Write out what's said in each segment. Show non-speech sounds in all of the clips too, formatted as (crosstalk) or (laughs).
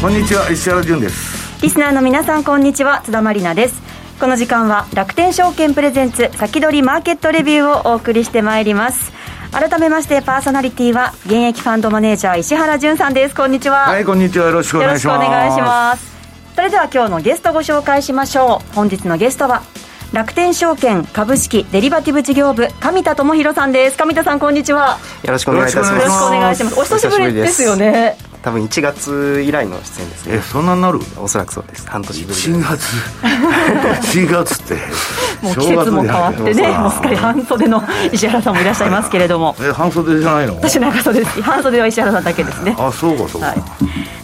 こんにちは石原潤です。リスナーの皆さんこんにちは。津田まりなです。この時間は楽天証券プレゼンツ先取りマーケットレビューをお送りしてまいります。改めましてパーソナリティは現役ファンドマネージャー石原潤さんです。こんにちは。はいこんにちは。よろしくお願いします。よろしくお願いします。それでは今日のゲストご紹介しましょう。本日のゲストは楽天証券株式デリバティブ事業部上田智博さんです。上田さんこんにちは。よろしくお願いいたします。よろしくお願いします。お久しぶりですよね多分1月以来の出演ですね。えそんなになる？おそらくそうです。半年ぶり1月。(laughs) 1月って。もう季節も変わってねもうすっかり半袖の石原さんもいらっしゃいますけれども。え半袖じゃないの？私長袖です。半袖は石原さんだけですね。あそうかそうか、はい、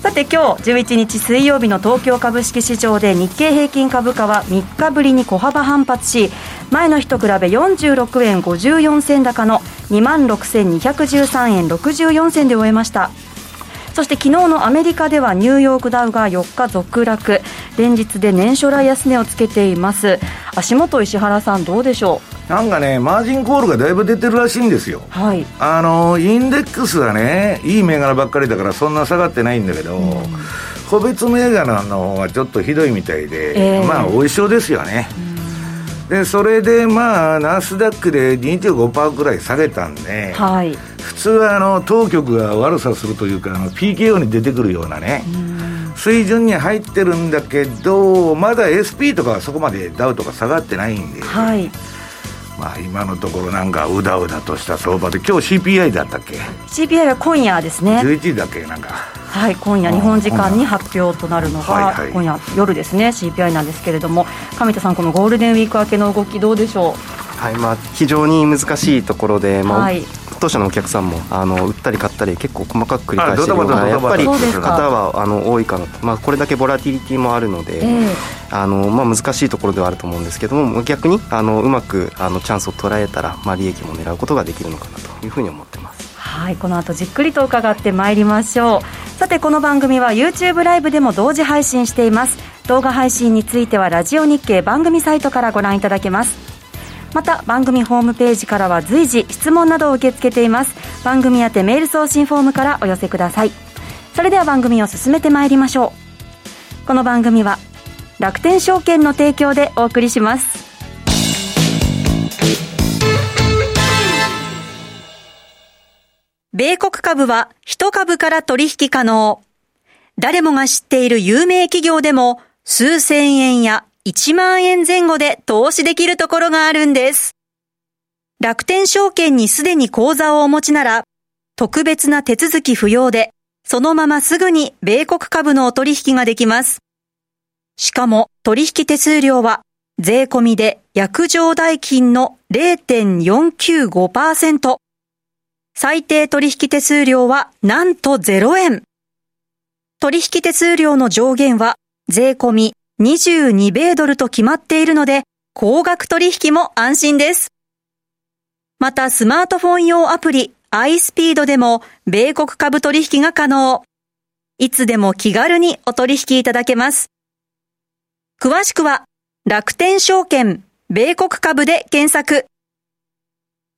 さて今日11日水曜日の東京株式市場で日経平均株価は3日ぶりに小幅反発し前の日と比べ46円54銭高の2万6213円64銭で終えましたそして昨日のアメリカではニューヨークダウが4日続落。連日で年初来安値をつけています。足元石原さんどうでしょう？なんかねマージンコールがだいぶ出てるらしいんですよ。はい。あのインデックスはねいい銘柄ばっかりだからそんな下がってないんだけど、うん。個別銘柄の方がちょっとひどいみたいで、えー、まあおいしょですよね、でそれでまあナスダックで25%ぐらい下げたんで、はい、普通はあの当局が悪さするというかあの PKO に出てくるようなね水準に入ってるんだけどまだ SP とかはそこまでダウとか下がってないんで、はい、まあ今のところなんかうだうだとした相場で今日 CPI だったっけ？CPI は今夜ですね。11時だっけ？なんか。はい今夜日本時間に発表となるのが、今夜夜ですね CPI なんですけれども。上田さんこのゴールデンウィーク明けの動きどうでしょう？はいまあ、非常に難しいところで、まあ、はい、当社のお客さんもあの売ったり買ったり結構細かく繰り返しているようなやっぱり方はあの多いかな。と、まあ、これだけボラティリティもあるので、えー、あのまあ、難しいところではあると思うんですけども逆にあのうまくあのチャンスを捉えたら、まあ、利益も狙うことができるのかなというふうに思ってます。はいこの後じっくりと伺ってまいりましょう。さてこの番組は YouTube ライブでも同時配信しています。動画配信についてはラジオ日経番組サイトからご覧いただけますまた番組ホームページからは随時質問などを受け付けています。番組宛てメール送信フォームからお寄せください。それでは番組を進めてまいりましょう。この番組は楽天証券の提供でお送りします。米国株は1株から取引可能。誰もが知っている有名企業でも数千円や1万円前後で投資できるところがあるんです。楽天証券にすでに口座をお持ちなら、特別な手続き不要で、そのまますぐに米国株のお取引ができます。しかも取引手数料は税込みで約定代金の0.495%。最低取引手数料はなんと0円。取引手数料の上限は税込み22米ドルと決まっているので、高額取引も安心です。またスマートフォン用アプリ iSpeed でも米国株取引が可能。いつでも気軽にお取引いただけます。詳しくは楽天証券米国株で検索。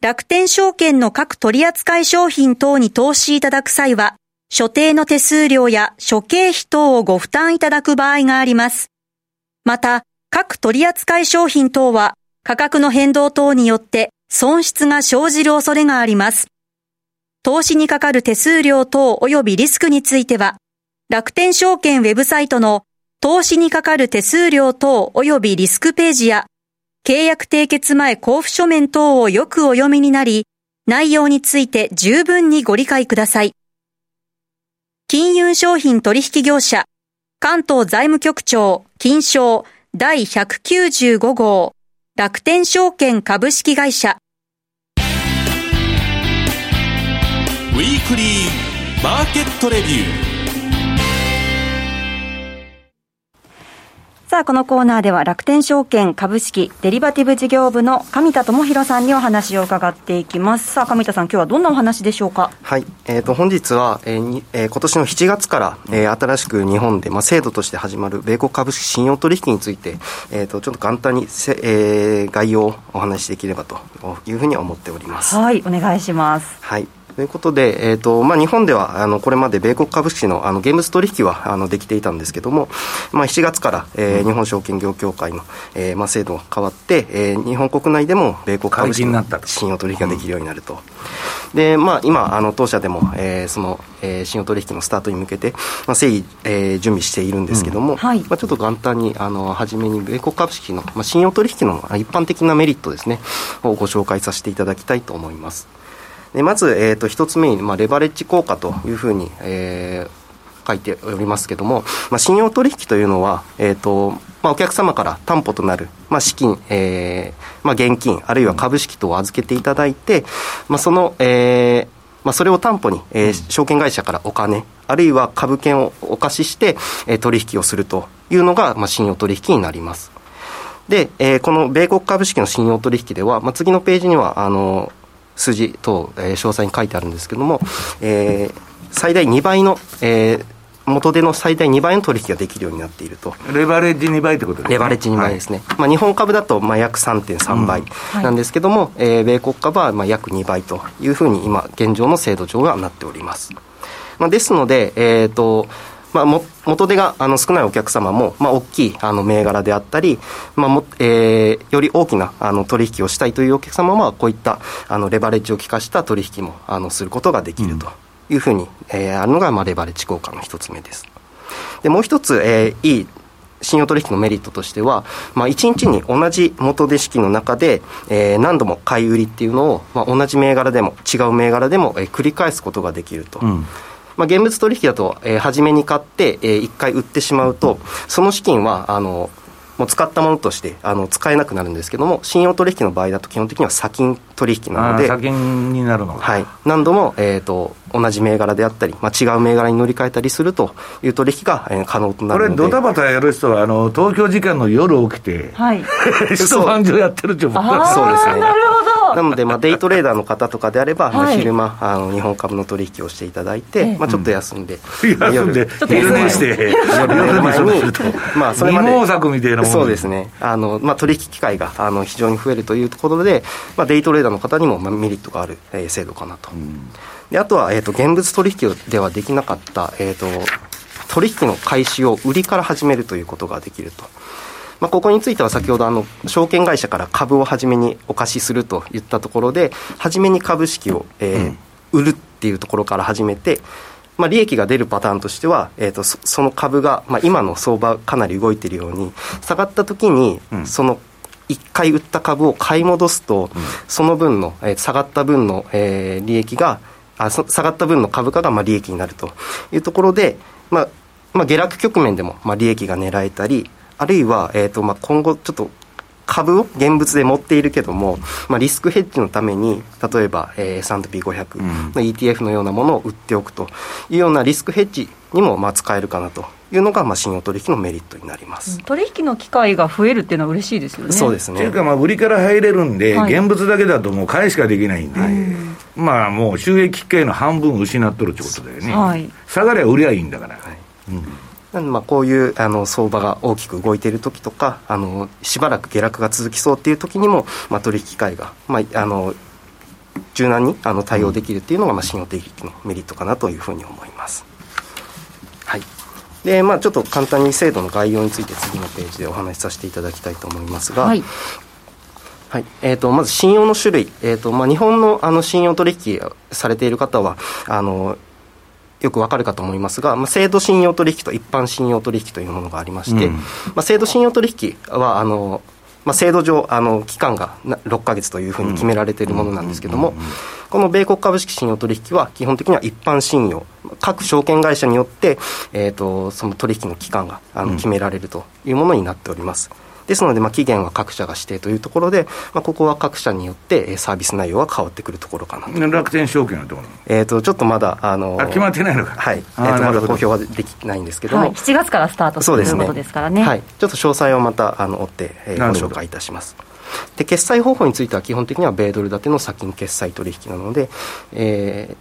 楽天証券の各取扱商品等に投資いただく際は、所定の手数料や諸経費等をご負担いただく場合があります。また、各取扱商品等は価格の変動等によって損失が生じる恐れがあります。投資にかかる手数料等及びリスクについては、楽天証券ウェブサイトの投資にかかる手数料等及びリスクページや、契約締結前交付書面等をよくお読みになり、内容について十分にご理解ください。金融商品取引業者関東財務局長、金賞第195号、楽天証券株式会社。ウィークリーマーケットレビュー。さあ、このコーナーでは楽天証券株式デリバティブ事業部の上田智弘さんにお話を伺っていきます。さあ、上田さん、今日はどんなお話でしょうか？はい。えっ、ー、と、本日は、えーえー、今年の7月から、えー、新しく日本で、まあ、制度として始まる米国株式信用取引について、えっ、ー、と、ちょっと簡単にせ、えー、概要をお話しできればというふうに思っております。はい、お願いします。はい。ということで、えーとまあ、日本ではあのこれまで米国株式のあの現物取引はあのできていたんですけども、まあ、7月から、えー、日本証券業協会の、えーまあ、制度が変わって、えー、日本国内でも米国株式の信用取引ができるようになると。でまあ、今、あの当社でも、えー、その、えー、信用取引のスタートに向けて、まあ、誠意、えー、準備しているんですけども、うんはい、まあ、ちょっと簡単にあの初めに米国株式の、まあ、信用取引の一般的なメリットですねをご紹介させていただきたいと思います。でまず、えーと、一つ目に、まあ、レバレッジ効果というふうに、えー、書いておりますけども、まあ、信用取引というのは、えーとまあ、お客様から担保となる、まあ、資金、えーまあ、現金あるいは株式等を預けていただいて、まあ、その、えーまあ、それを担保に、えー、証券会社からお金あるいは株券をお貸しして、えー、取引をするというのが、まあ、信用取引になります。で、えー、この米国株式の信用取引では、まあ、次のページにはあの数字等、えー、詳細に書いてあるんですけども、えー、最大2倍の、えー、元手の最大2倍の取引ができるようになっていると。レバレッジ2倍ってことですね。レバレッジ2倍ですね、はい、まあ、日本株だとまあ約3.3倍なんですけども、うんはい、えー、米国株はまあ約2倍というふうに今現状の制度上はなっております、まあ、ですので、えーとまあ、も元手があの少ないお客様も、まあ、大きいあの銘柄であったり、まあもえー、より大きなあの取引をしたいというお客様は、こういったあのレバレッジを効かした取引もあのすることができるというふうに、ん、えー、あるのが、まあ、レバレッジ効果の一つ目です。でもう一つ、えー、いい信用取引のメリットとしては、まあ、1日に同じ元手式の中で、えー、何度も買い売りっていうのを、まあ、同じ銘柄でも違う銘柄でも、えー、繰り返すことができると。うんまあ、現物取引だと、えー、初めに買って、えー、1回売ってしまうと、その資金は、あの、もう使ったものとしてあの使えなくなるんですけども、信用取引の場合だと基本的には先金取引なので、先金になるのはい、何度も、えーと、同じ銘柄であったり、まあ、違う銘柄に乗り換えたりするという取引が、えー、可能となるこれ、ドタバタやる人はあの、東京時間の夜起きて、はい、(laughs) 一晩中やってるってことそうですね。なるほどなので、まあ、デイトレーダーの方とかであれば、(laughs) はい、昼間あの日本株の取引をしていただいて、まあ、ちょっと休んで、うん、休んで昼寝して。夜前にまあそれまで。作みたいなそうですね。あの、まあ、取引機会があの非常に増えるというところで、まあ、デイトレーダーの方にも、まあ、メリットがある、えー、制度かなと、うん、であとは、えーと、現物取引ではできなかった、えーと取引の開始を売りから始めるということができると。まあ、ここについては先ほどあの証券会社から株を初めにお貸しするといったところで初めに株式を、えー、売るっていうところから始めて、まあ、利益が出るパターンとしては、えーと、その株が、まあ、今の相場かなり動いているように下がった時に、その1回売った株を買い戻すと、その分の、えー、下がった分の、えー、利益があ下がった分の株価がまあ利益になるというところで、まあまあ、下落局面でもまあ利益が狙えたりあるいは、えーとまあ、今後ちょっと株を現物で持っているけども、まあ、リスクヘッジのために例えば、えー、S&P500 の ETF のようなものを売っておくというようなリスクヘッジにもまあ使えるかなというのがまあ信用取引のメリットになります、取引の機会が増えるっていうのは嬉しいですよね。そうですね。というか、まあ、売りから入れるんで、はい、現物だけだともう買いしかできないんで、はい、まあもう収益機会の半分失っとるってことだよね。はい、下がりゃ売りゃいいんだから。はいうんなんでまあこういうあの相場が大きく動いている時とかあのしばらく下落が続きそうっていう時にも、まあ、取引機会が、まあ、あの柔軟にあの対応できるっていうのが、まあ、信用取引のメリットかなというふうに思います。はい。でまあ、ちょっと簡単に制度の概要について次のページでお話しさせていただきたいと思いますが、はい。はい。えーと、まず信用の種類、えーとまあ、日本のあの信用取引されている方はあのよくわかるかと思いますが、まあ、制度信用取引と一般信用取引というものがありまして、うん、まあ、制度信用取引はあの、まあ、制度上あの期間が6か月というふうに決められているものなんですけれども、この米国株式信用取引は基本的には一般信用各証券会社によって、えーと、その取引の期間があの決められるというものになっております。ですので、まあ、期限は各社が指定というところで、まあ、ここは各社によってサービス内容は変わってくるところかな楽天証券はどうなの？えっ、とちょっとまだあの決まってないのか。はい、えー、とまだ公表はできないんですけども、はい、7月からスタートということですからね。はい、ちょっと詳細をまたあの追って、えー、ご紹介いたします。で決済方法については基本的には米ドル建ての先に決済取引なので、えー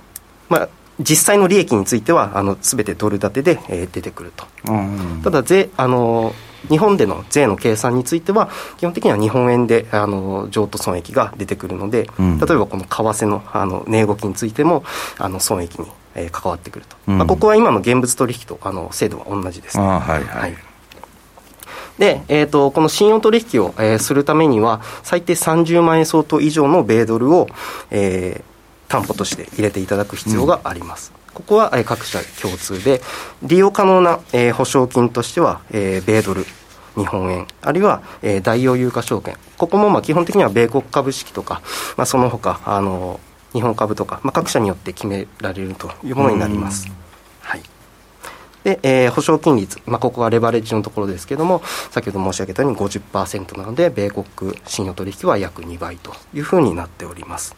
まあ、実際の利益についてはあの全てドル建てで、えー、出てくると、うんうん、ただ税あの日本での税の計算については基本的には日本円であの譲渡損益が出てくるので、うん、例えばこの為替のあの値動きについてもあの損益に、えー、関わってくると、うん、まあ、ここは今の現物取引とあの制度は同じです、ね、はいはい、はい。で、えーと、この信用取引を、えー、するためには、最低30万円相当以上の米ドルを、えー、担保として入れていただく必要があります。うん、ここは、えー、各社共通で、利用可能な、えー、保証金としては、えー、米ドル、日本円、あるいは、えー、大洋有価証券、ここもまあ基本的には米国株式とか、まあ、その他あの日本株とか、まあ、各社によって決められるというものになります。はいで、えー、保証金率、まあ、ここがレバレッジのところですけれども、先ほど申し上げたように50%なので、米国信用取引は約2倍というふうになっております。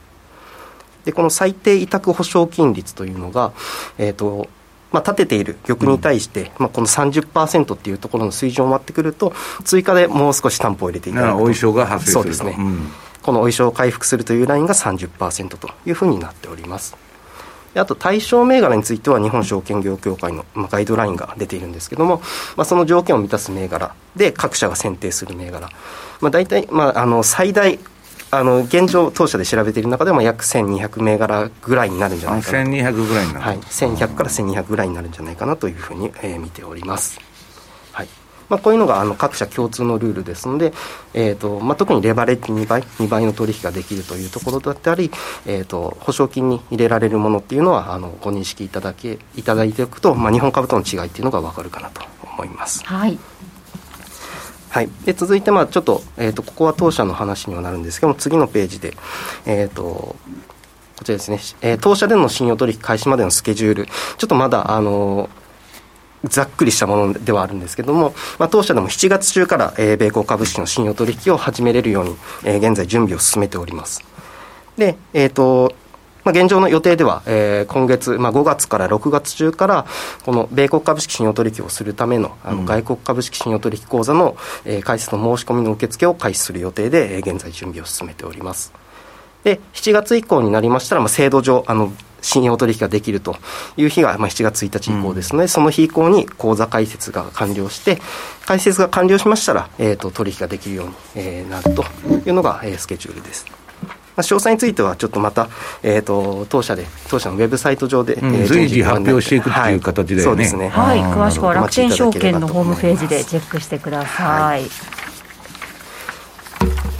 で、この最低委託保証金率というのが、えっ、ー、と、まあ、立てている玉に対して、うん、まあ、この30%っていうところの水準を割ってくると、追加でもう少し担保を入れていただくと。お衣装が発生するそうですね。うん、このお衣装を回復するというラインが30%というふうになっております。あと対象銘柄については日本証券業協会の、まあ、ガイドラインが出ているんですけども、まあ、その条件を満たす銘柄で各社が選定する銘柄、まあ、大体、まあ、あの最大あの現状、当社で調べている中でも約1200銘柄ぐらいになるんじゃないかな1200ぐらいになる、はい、1100から1200ぐらいになるんじゃないかなというふうに、えー、見ております。まあ、こういうのがあの各社共通のルールですので、えーとまあ、特にレバレッジ2倍、2倍の取引ができるというところだったり、えーと、保証金に入れられるものっていうのはあのご認識いただけいただいておくと、まあ、日本株との違いっていうのが分かるかなと思います。はいはい、で続いて、まあ、ちょっと,、えーと、ここは当社の話にはなるんですけども次のページで、えーと、こちらですね、えー、当社での信用取引開始までのスケジュール。ちょっとまだあのざっくりしたものではあるんですけども、まあ、当社でも7月中から、えー、米国株式の信用取引を始めれるように、えー、現在準備を進めております。で、えっ、ー、と、まあ、現状の予定では、えー、今月、まあ、5月から6月中から、この米国株式信用取引をするためのあの外国株式信用取引口座の、えー、開設の申し込みの受付を開始する予定で、えー、現在準備を進めております。で、7月以降になりましたら、まあ、制度上、あの、信用取引ができるという日が、まあ、7月1日以降ですので、うん、その日以降に口座開設が完了して、開設が完了しましたら、えーと、取引ができるように、えー、なるというのが、えー、スケジュールです。まあ、詳細については、ちょっとまた、えーと、当社で、当社のウェブサイト上で、うんえー、随時発表していくっていう形で、ね。はい、そうですね。はい、詳しくは楽天証券のホームページでチェックしてください。はい。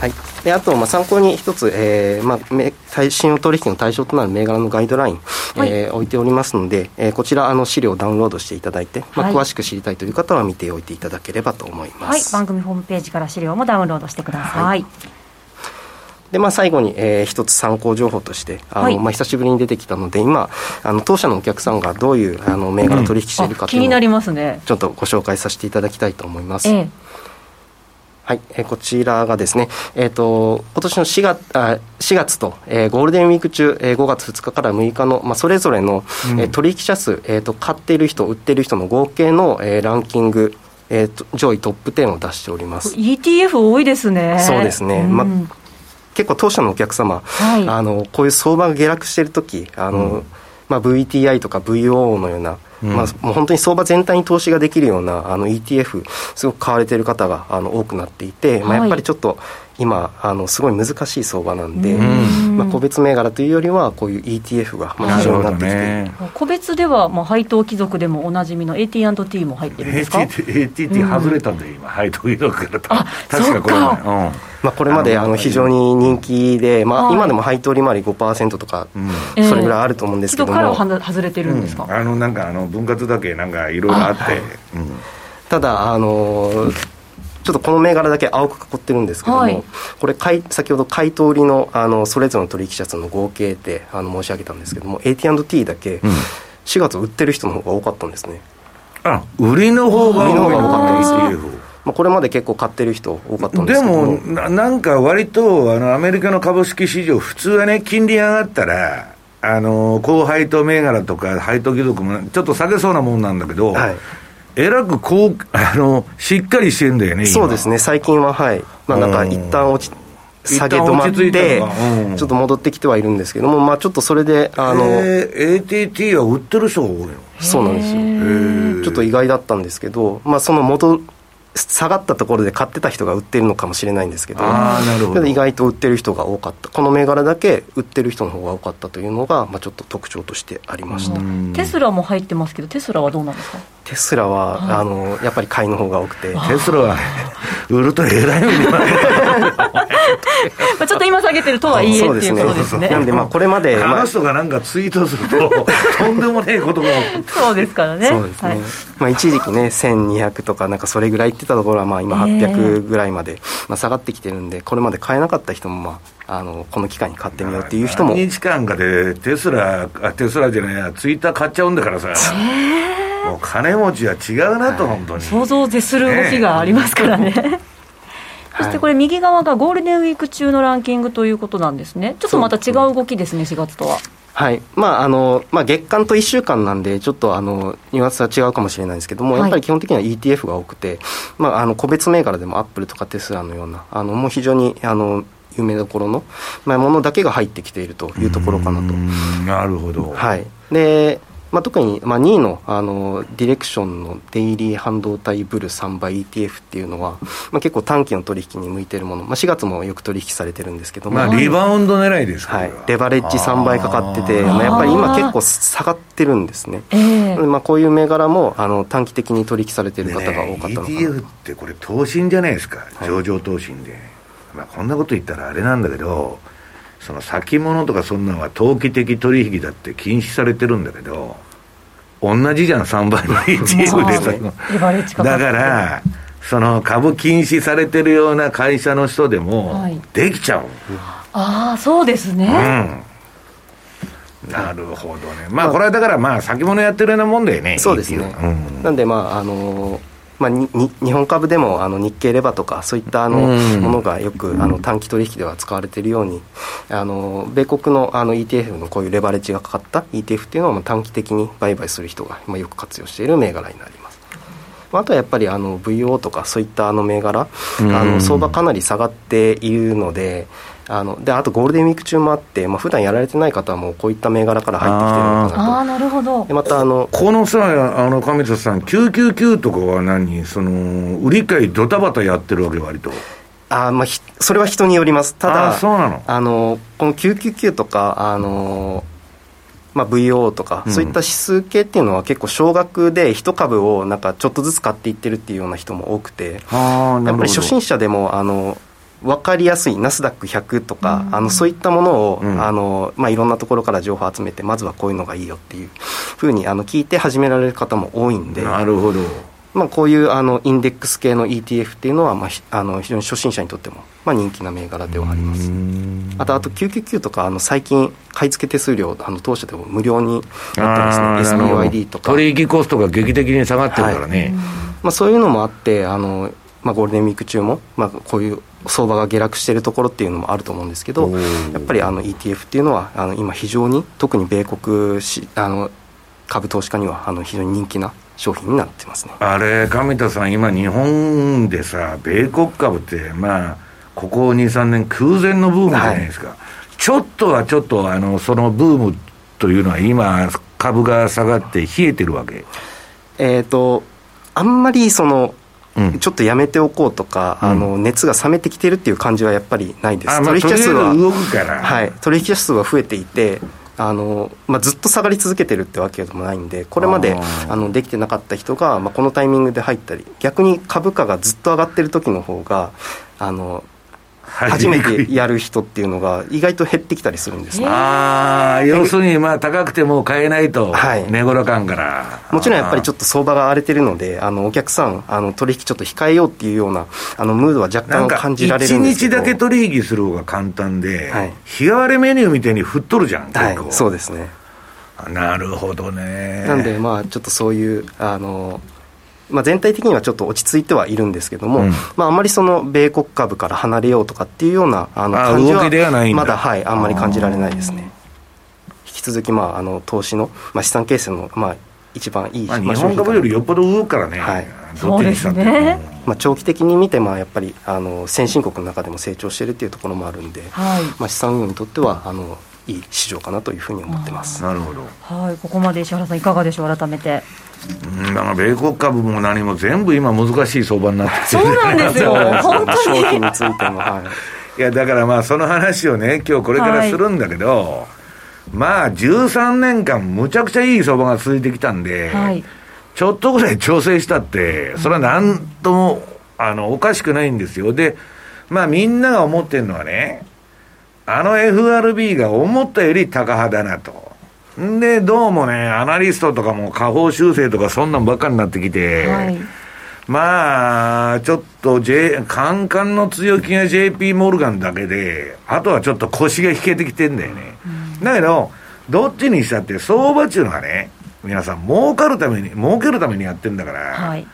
はい、であと、まあ、参考に一つ、えーまあ、信用取引の対象となる銘柄のガイドライン、はい、えー、置いておりますので、えー、こちらあの資料をダウンロードしていただいて、まあ、詳しく知りたいという方は見ておいていただければと思います、はい、番組ホームページから資料もダウンロードしてください、はいでまあ、最後に、えー、一つ参考情報としてあの、はい、まあ、久しぶりに出てきたので今あの当社のお客さんがどういうあの銘柄取引しているかというのを、うんね、ちょっとご紹介させていただきたいと思います。ええ。はい、えー、こちらがですね、えっ、ー、と、今年の4月あ4月と、えー、ゴールデンウィーク中、えー、5月2日から6日の、まあ、それぞれの、うん、えー、取引者数、えーと、買っている人、売っている人の合計の、えー、ランキング、えーと、上位トップ10を出しております。ETF 多いですね。そうですね、うん、まあ結構当社のお客様、はい、あのこういう相場が下落している時あの、うん、まあ、VTI とか VO のようなまあ、もう本当に相場全体に投資ができるようなあの ETF すごく買われている方があの多くなっていて、まあ、やっぱりちょっと今あのすごい難しい相場なんで、まあ、個別銘柄というよりはこういう ETF が非常になってきて、ね、個別では、まあ、配当貴族でもおなじみの AT&T も入ってるんですか？AT&T 外れたんで、今。配当貴族から。あ確かこれは、うんまあ、これまであの非常に人気で、まあ、今でも配当利回り5%とか、それぐらいあると思うんですけども、えー、から外れてるんですか、あのなん。かあの分割だけなんかいろいろあって、ただあのーちょっとこの銘柄だけ青く囲ってるんですけども、はい、これ先ほど買い取りのあのそれぞれの取引者数の合計ってあの申し上げたんですけども AT&T だけ4月売ってる人の方が多かったんですね、あ売りの方が多かったんですよまあ、これまで結構買ってる人多かったんですけど。でもな、なんか割とあのアメリカの株式市場、普通はね、金利上がったら、あの高配当銘柄とか配当貴族もちょっと下げそうなもんなんだけど、はい、えらくこうあのしっかりしてんだよね、そうですね、最近は、はい、まあ、なんか一旦落ち下げ止まって、うん、ちょっと戻ってきてはいるんですけども、まあ、ちょっとそれで、あの、ATT は売ってる人が多いの？そうなんですよ。ちょっと意外だったんですけど、まあ、その元、下がったところで買ってた人が売ってるのかもしれないんですけどあなるほど。意外と売ってる人が多かった。この銘柄だけ売ってる人の方が多かったというのが、まあ、ちょっと特徴としてありました。テスラも入ってますけどテスラはどうなんですか？テスラは、はい、あのやっぱり買いの方が多くて。テスラは売るとえらいようにちょっと今下げてるとはいえっていうことですね。なんでまあこれまであ。の人がなんかツイートするととんでもねえことが。そうですからね。そうですね、はい、まあ一時期ね1200とかなんかそれぐらいってたところはまあ今800ぐらいまで、まあ、下がってきてるんでこれまで買えなかった人もまああのこの機会に買ってみようっていう人も。何日間かでテスラあテスラじゃないやツイッター買っちゃうんだからさもう金持ちは違うなと、はい、本当に。想像を絶する動きがありますからね、ね (laughs) そしてこれ、右側がゴールデンウィーク中のランキングということなんですね、ちょっとまた違う動きですね、4月とは。はい。まああのまあ、月間と1週間なんで、ちょっとあのニュアンスは違うかもしれないんですけども、はい、やっぱり基本的には ETF が多くて、まあ、あの個別銘柄でもアップルとかテスラのような、あのもう非常にあの有名どころの、まあ、ものだけが入ってきているというところかなと。なるほど、はい。でまあ、特に、まあ、2位のあのディレクションのデイリー半導体ブル3倍 ETF っていうのは、まあ、結構短期の取引に向いてるもの、まあ、4月もよく取引されてるんですけどまあ、リバウンド狙いですか、はい、レバレッジ3倍かかっててまあ、やっぱり今結構下がってるんですね、えー、まあ、こういう銘柄もあの短期的に取引されてる方が多かったのかな、ね、ETF ってこれ投信じゃないですか上場投信で、はい、まあ、こんなこと言ったらあれなんだけどその先物とかそんなのは投機的取引だって禁止されてるんだけど同じじゃん、3倍の ETF でさ。だから、その株禁止されてるような会社の人でも、できちゃう、はい、ああ、そうですね。うん、なるほどね。まあ、これはだから、まあ、先物やってるようなもんだよね。そうですね。うん、なんで、まあ、あのーまあ、に日本株でもあの日経レバとかそういったあのものがよくあの短期取引では使われているようにあの米国のあの ETF のこういうレバレッジがかかった ETF っていうのは短期的に売買する人がよく活用している銘柄になります。あとはやっぱりあの VO とかそういったあの銘柄、あの相場かなり下がっているので、あのであとゴールデンウィーク中もあって、まあ普段やられてない方はもうこういった銘柄から入ってきてるのかなと。あなるほど。でまたあのこのさあの上田さん999とかは何？その売り買いドタバタやってるわけ割と。あまあそれは人によります。ただそうなの。あのこの999とかあのまあ、VO とか、そういった指数系っていうのは結構少額で1株をなんかちょっとずつ買っていってるっていうような人も多くてやっぱり初心者でもあの分かりやすいナスダック100とか、あのそういったものを、うん、あのまあ、いろんなところから情報を集めてまずはこういうのがいいよっていうふうにあの聞いて始められる方も多いんで。なるほど、まあ、こういうあのインデックス系の ETF っていうのは、まあ、あの非常に初心者にとっても、まあ、人気な銘柄ではあります。あとあと999とかあの最近買い付け手数料あの当社でも無料になってますね。SBYD とか。取引コストが劇的に下がってるからね、はい、まあ、そういうのもあってあのまあ、ゴールデンウィーク中も、まあ、こういう相場が下落しているところっていうのもあると思うんですけどやっぱりあの ETF っていうのはあの今非常に特に米国しあの株投資家にはあの非常に人気な商品になってますね。あれ上田さん今日本でさ米国株ってまあここ23年空前のブームじゃないですか、はい、ちょっとはちょっとあのそのブームというのは今株が下がって冷えてるわけ。えっ、とあんまりそのちょっとやめておこうとか、うん、あの熱が冷めてきてるっていう感じはやっぱりないです、取引数ははい、取引数は増えていてあの、まあ、ずっと下がり続けてるってわけでもないんでこれまであのできてなかった人が、まあ、このタイミングで入ったり逆に株価がずっと上がってる時の方があの初めてやる人っていうのが意外と減ってきたりするんですね。ああ要するにまあ高くても買えないと、はい、値頃感から。もちろんやっぱりちょっと相場が荒れてるのであのお客さんあの取引ちょっと控えようっていうようなあのムードは若干感じられるんですけど。1日だけ取引する方が簡単で、はい、日替わりメニューみたいに振っとるじゃん結構、はい、そうですね。なるほどね。なんでまあちょっとそういうあのまあ、全体的にはちょっと落ち着いてはいるんですけども、うん、まあ、あまりその米国株から離れようとかっていうようなあの感じはまだ、はい、あんまり感じられないですね。引き続き、まあ、あの投資の、まあ、資産形成の、まあ、一番いい、まあ、日本株よりよっぽど動くからね、はい、そうですね、まあ、長期的に見て、まあ、やっぱりあの先進国の中でも成長しているっていうところもあるんで、はい。まあ、資産運用にとってはあのいい市場かなというふうに思ってます。なるほど。はい、ここまで石原さんいかがでしょう？改めて。うん、だから米国株も何も全部今難しい相場になってそうなんですよ。(laughs) 本当に。いてもはい。いやだからまあその話をね今日これからするんだけど、はい、まあ13年間むちゃくちゃいい相場が続いてきたんで、はい、ちょっとぐらい調整したってそれは何ともあのおかしくないんですよ。でまあみんなが思ってるのはねあの FRB が思ったより高派だなと。んで、どうもね、アナリストとかも下方修正とかそんなんばっかりになってきて、はい、まあ、ちょっと、J、カンカンの強気が JP モルガンだけで、あとはちょっと腰が引けてきてんだよね。うん、だけど、どっちにしたって相場っていうのはね、皆さん儲かるために、儲けるためにやってんだから、はい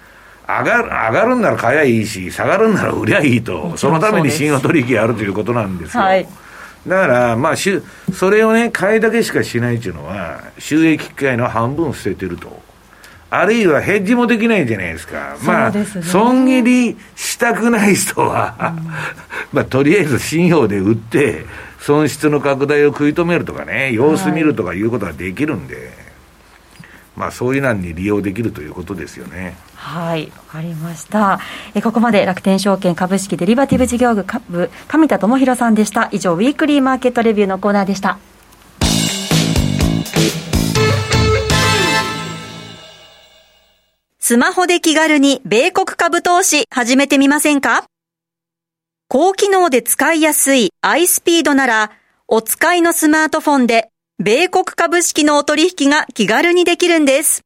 上がる、上がるんなら買えばいいし、下がるんなら売りゃいいと、そのために信用取引やるということなんですよ。はいだから、まあ、しそれをね、買いだけしかしないっていうのは、収益機会の半分捨ててると。あるいはヘッジもできないじゃないですか。まあ、損切りしたくない人は、うん、まあ、とりあえず信用で売って、損失の拡大を食い止めるとかね、様子見るとかいうことができるんで、はい、まあ、そういうのに利用できるということですよね。はい、わかりました。えここまで楽天証券株式デリバティブ事業部上田智博さんでした。以上、ウィークリーマーケットレビューのコーナーでした。スマホで気軽に米国株投資始めてみませんか？高機能で使いやすい iSpeed なら、お使いのスマートフォンで米国株式のお取引が気軽にできるんです。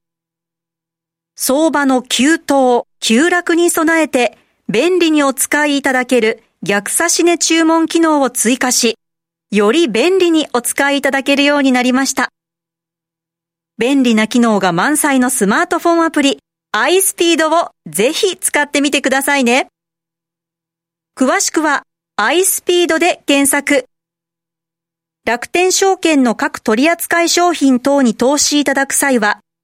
相場の急騰、急落に備えて便利にお使いいただける逆差し値注文機能を追加し、より便利にお使いいただけるようになりました。便利な機能が満載のスマートフォンアプリ iSpeed をぜひ使ってみてくださいね。詳しくは iSpeed で検索。楽天証券の各取扱商品等に投資いただく際は、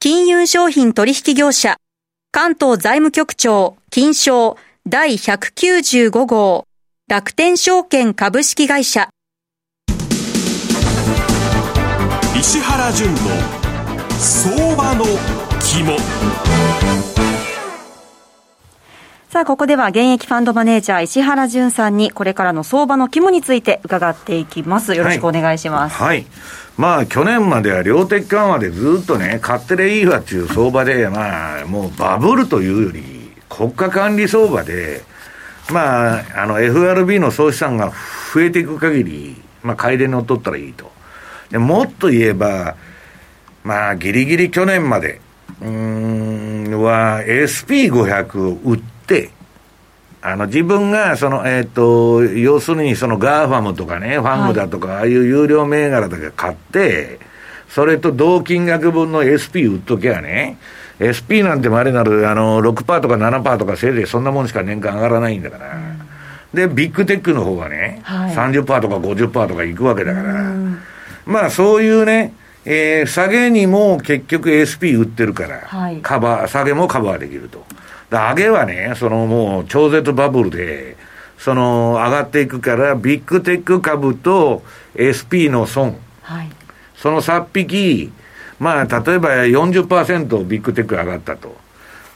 金融商品取引業者、関東財務局長、金賞第195号、楽天証券株式会社。石原淳の相場の肝。さあ、ここでは現役ファンドマネージャー石原淳さんにこれからの相場の肝について伺っていきます。よろしくお願いします。はい、はいまあ、去年までは量的緩和でずっとね、買ってりゃいいわっていう相場で、まあ、もうバブルというより、国家管理相場で、まあ、あの、FRB の総資産が増えていく限り、まあ、買いで乗っとったらいいと。でもっと言えば、まあ、ギリギリ去年まで、うん、は S&P500 を売って、あの自分がその、えーと、要するにその GAFAM とかね、ファムだとか、ああいう優良銘柄だけ買って、それと同金額分の SP 売っときゃね、SP なんてまれなるあの6%とか7%とかせいぜいそんなもんしか年間上がらないんだから、うん、で、ビッグテックの方がね、はい、30%とか50%とかいくわけだから、うん、まあそういうね、えー、下げにも結局 SP 売ってるから、はい、カバー、下げもカバーできると。上げはね、そのもう超絶バブルで、その上がっていくから、ビッグテック株と SP の損、はい、その差っ引き、まあ、例えば40%ビッグテック上がったと。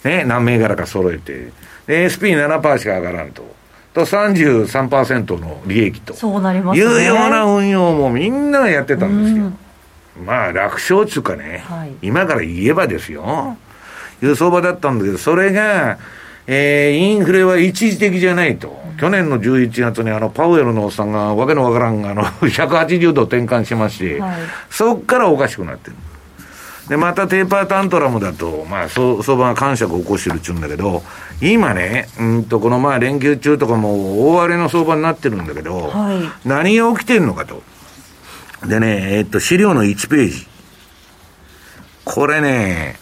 ね、何銘柄か揃えて。で、SP7% しか上がらんと。と33%の利益と。そうなりますね。いうような運用もみんながやってたんですよ。まあ、楽勝っていうかね、はい、今から言えばですよ。いう相場だったんだけど、それが、えー、インフレは一時的じゃないと。去年の11月にあの、パウエルのおっさんがわけのわからん、あの、(laughs) 180度転換しまして、はい、そっからおかしくなってる。で、またテーパータントラムだと、まあ、相場が感触を起こしてるっちゅうんだけど、今ね、うんと、このまあ連休中とかも大荒れの相場になってるんだけど、はい、何が起きてるのかと。でね、えっと、資料の1ページ。これね、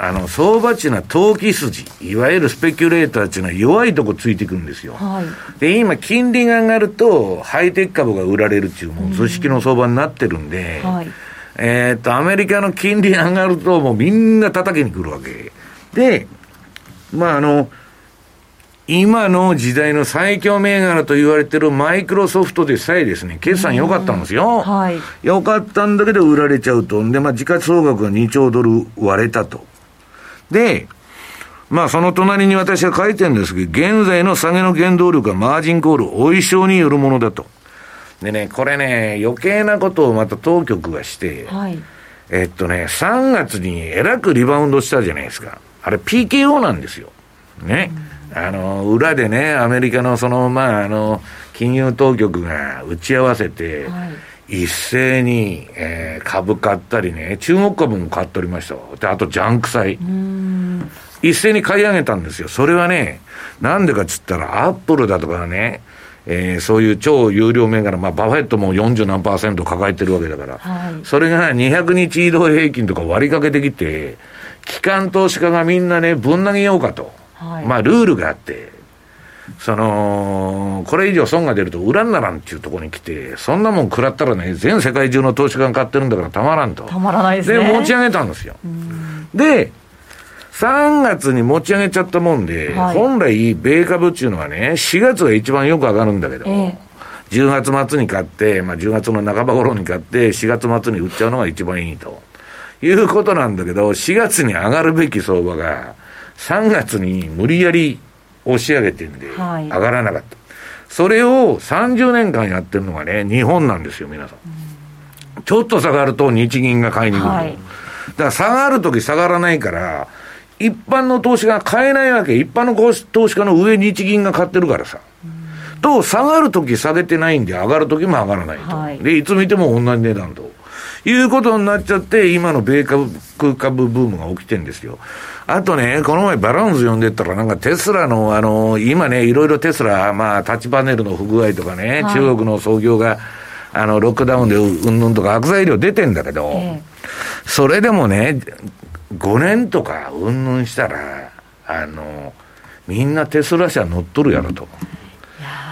あの、相場っていうのは投機筋、いわゆるスペキュレーターっていうのは弱いとこついてくるんですよ。はい、で、今、金利が上がると、ハイテク株が売られるっていう、もう図式の相場になってるんで、はい、えっと、アメリカの金利上がると、もうみんな叩きに来るわけ。で、まあ、あの、今の時代の最強銘柄と言われてるマイクロソフトでさえですね、決算良かったんですよ。はい。良かったんだけど売られちゃうと。んで、まあ、時価総額が2兆ドル割れたと。で、まあその隣に私は書いてるんですけど、現在の下げの原動力はマージンコール、お衣装によるものだと。でね、これね、余計なことをまた当局がして、はい、えっとね、3月にえらくリバウンドしたじゃないですか。あれ PKO なんですよ。ね。あの、裏でね、アメリカのその、まあ、あの、金融当局が打ち合わせて、はい一斉に、えー、株買ったりね、中国株も買っておりましたで、あとジャンク債。一斉に買い上げたんですよ。それはね、なんでかっつったら、アップルだとかね、えー、そういう超有料銘柄、まあ、バフェットも40何パーセント抱えてるわけだから、はい、それが200日移動平均とか割りかけてきて、機関投資家がみんなね、ぶん投げようかと。はい、まあ、ルールがあって、その、これ以上損が出ると売らんならんっていうところに来て、そんなもん食らったらね、全世界中の投資家が買ってるんだからたまらんと。たまらないですね。で、持ち上げたんですよ。で、3月に持ち上げちゃったもんで、はい、本来、米株っていうのはね、4月が一番よく上がるんだけど、えー、10月末に買って、まあ、10月の半ば頃に買って、4月末に売っちゃうのが一番いいと。いうことなんだけど、4月に上がるべき相場が、3月に無理やり押し上げてるんで、上がらなかった。それを30年間やってるのがね、日本なんですよ、皆さん。ちょっと下がると日銀が買いに来ると。はい、だから下がるとき下がらないから、一般の投資家が買えないわけ。一般の投資家の上日銀が買ってるからさ。と、下がるとき下げてないんで、上がるときも上がらないと。はい、で、いつ見ても同じ値段と。いうことになっちゃって、今の米株株ブームが起きてるんですよ。あとね、この前バランス読んでったら、なんかテスラの、あの、今ね、いろいろテスラ、まあ、タッチパネルの不具合とかね、はい、中国の創業が、あの、ロックダウンでうんぬんとか悪材料出てんだけど、えー、それでもね、5年とかうんぬんしたら、あの、みんなテスラ車乗っとるやろと。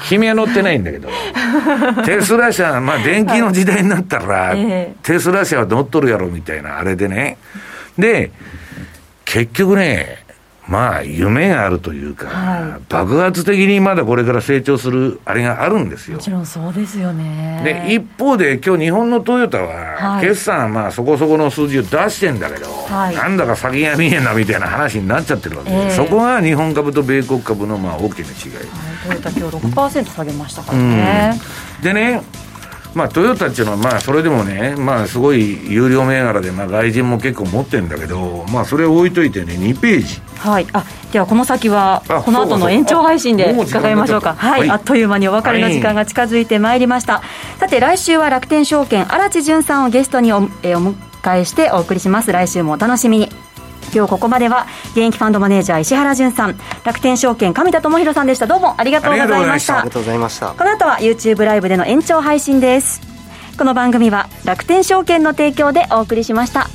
君は乗ってないんだけど、テスラ車、まあ電気の時代になったら、テスラ車は乗っとるやろみたいな、あれでね。で、結局ね、まあ、夢があるというか、はい、爆発的にまだこれから成長するあれがあるんですよ。もちろんそうですよね。で、一方で、今日日本のトヨタは、決算、まあ、そこそこの数字を出してんだけど、はい、なんだか先が見えんなみたいな話になっちゃってるわけで、えー、そこが日本株と米国株のまあ大きな違い。はい、トヨタ、今日6%下げましたからね。うん、でね、まあ、トヨタっていうのは、まあ、それでもね、まあ、すごい有料銘柄で、まあ、外人も結構持ってるんだけど、まあ、それを置いといてね、2ページ。はい。あ、では、この先は、この後の延長配信で伺いましょうか。はい、あっという間にお別れの時間が近づいてまいりました。はい、さて、来週は楽天証券、荒地潤さんをゲストにお,、えー、お迎えしてお送りします。来週もお楽しみに。今日ここまでは現役ファンドマネージャー石原潤さん楽天証券上田智博さんでした。どうもありがとうございました。ありがとうございました。この後は YouTube ライブでの延長配信です。この番組は楽天証券の提供でお送りしました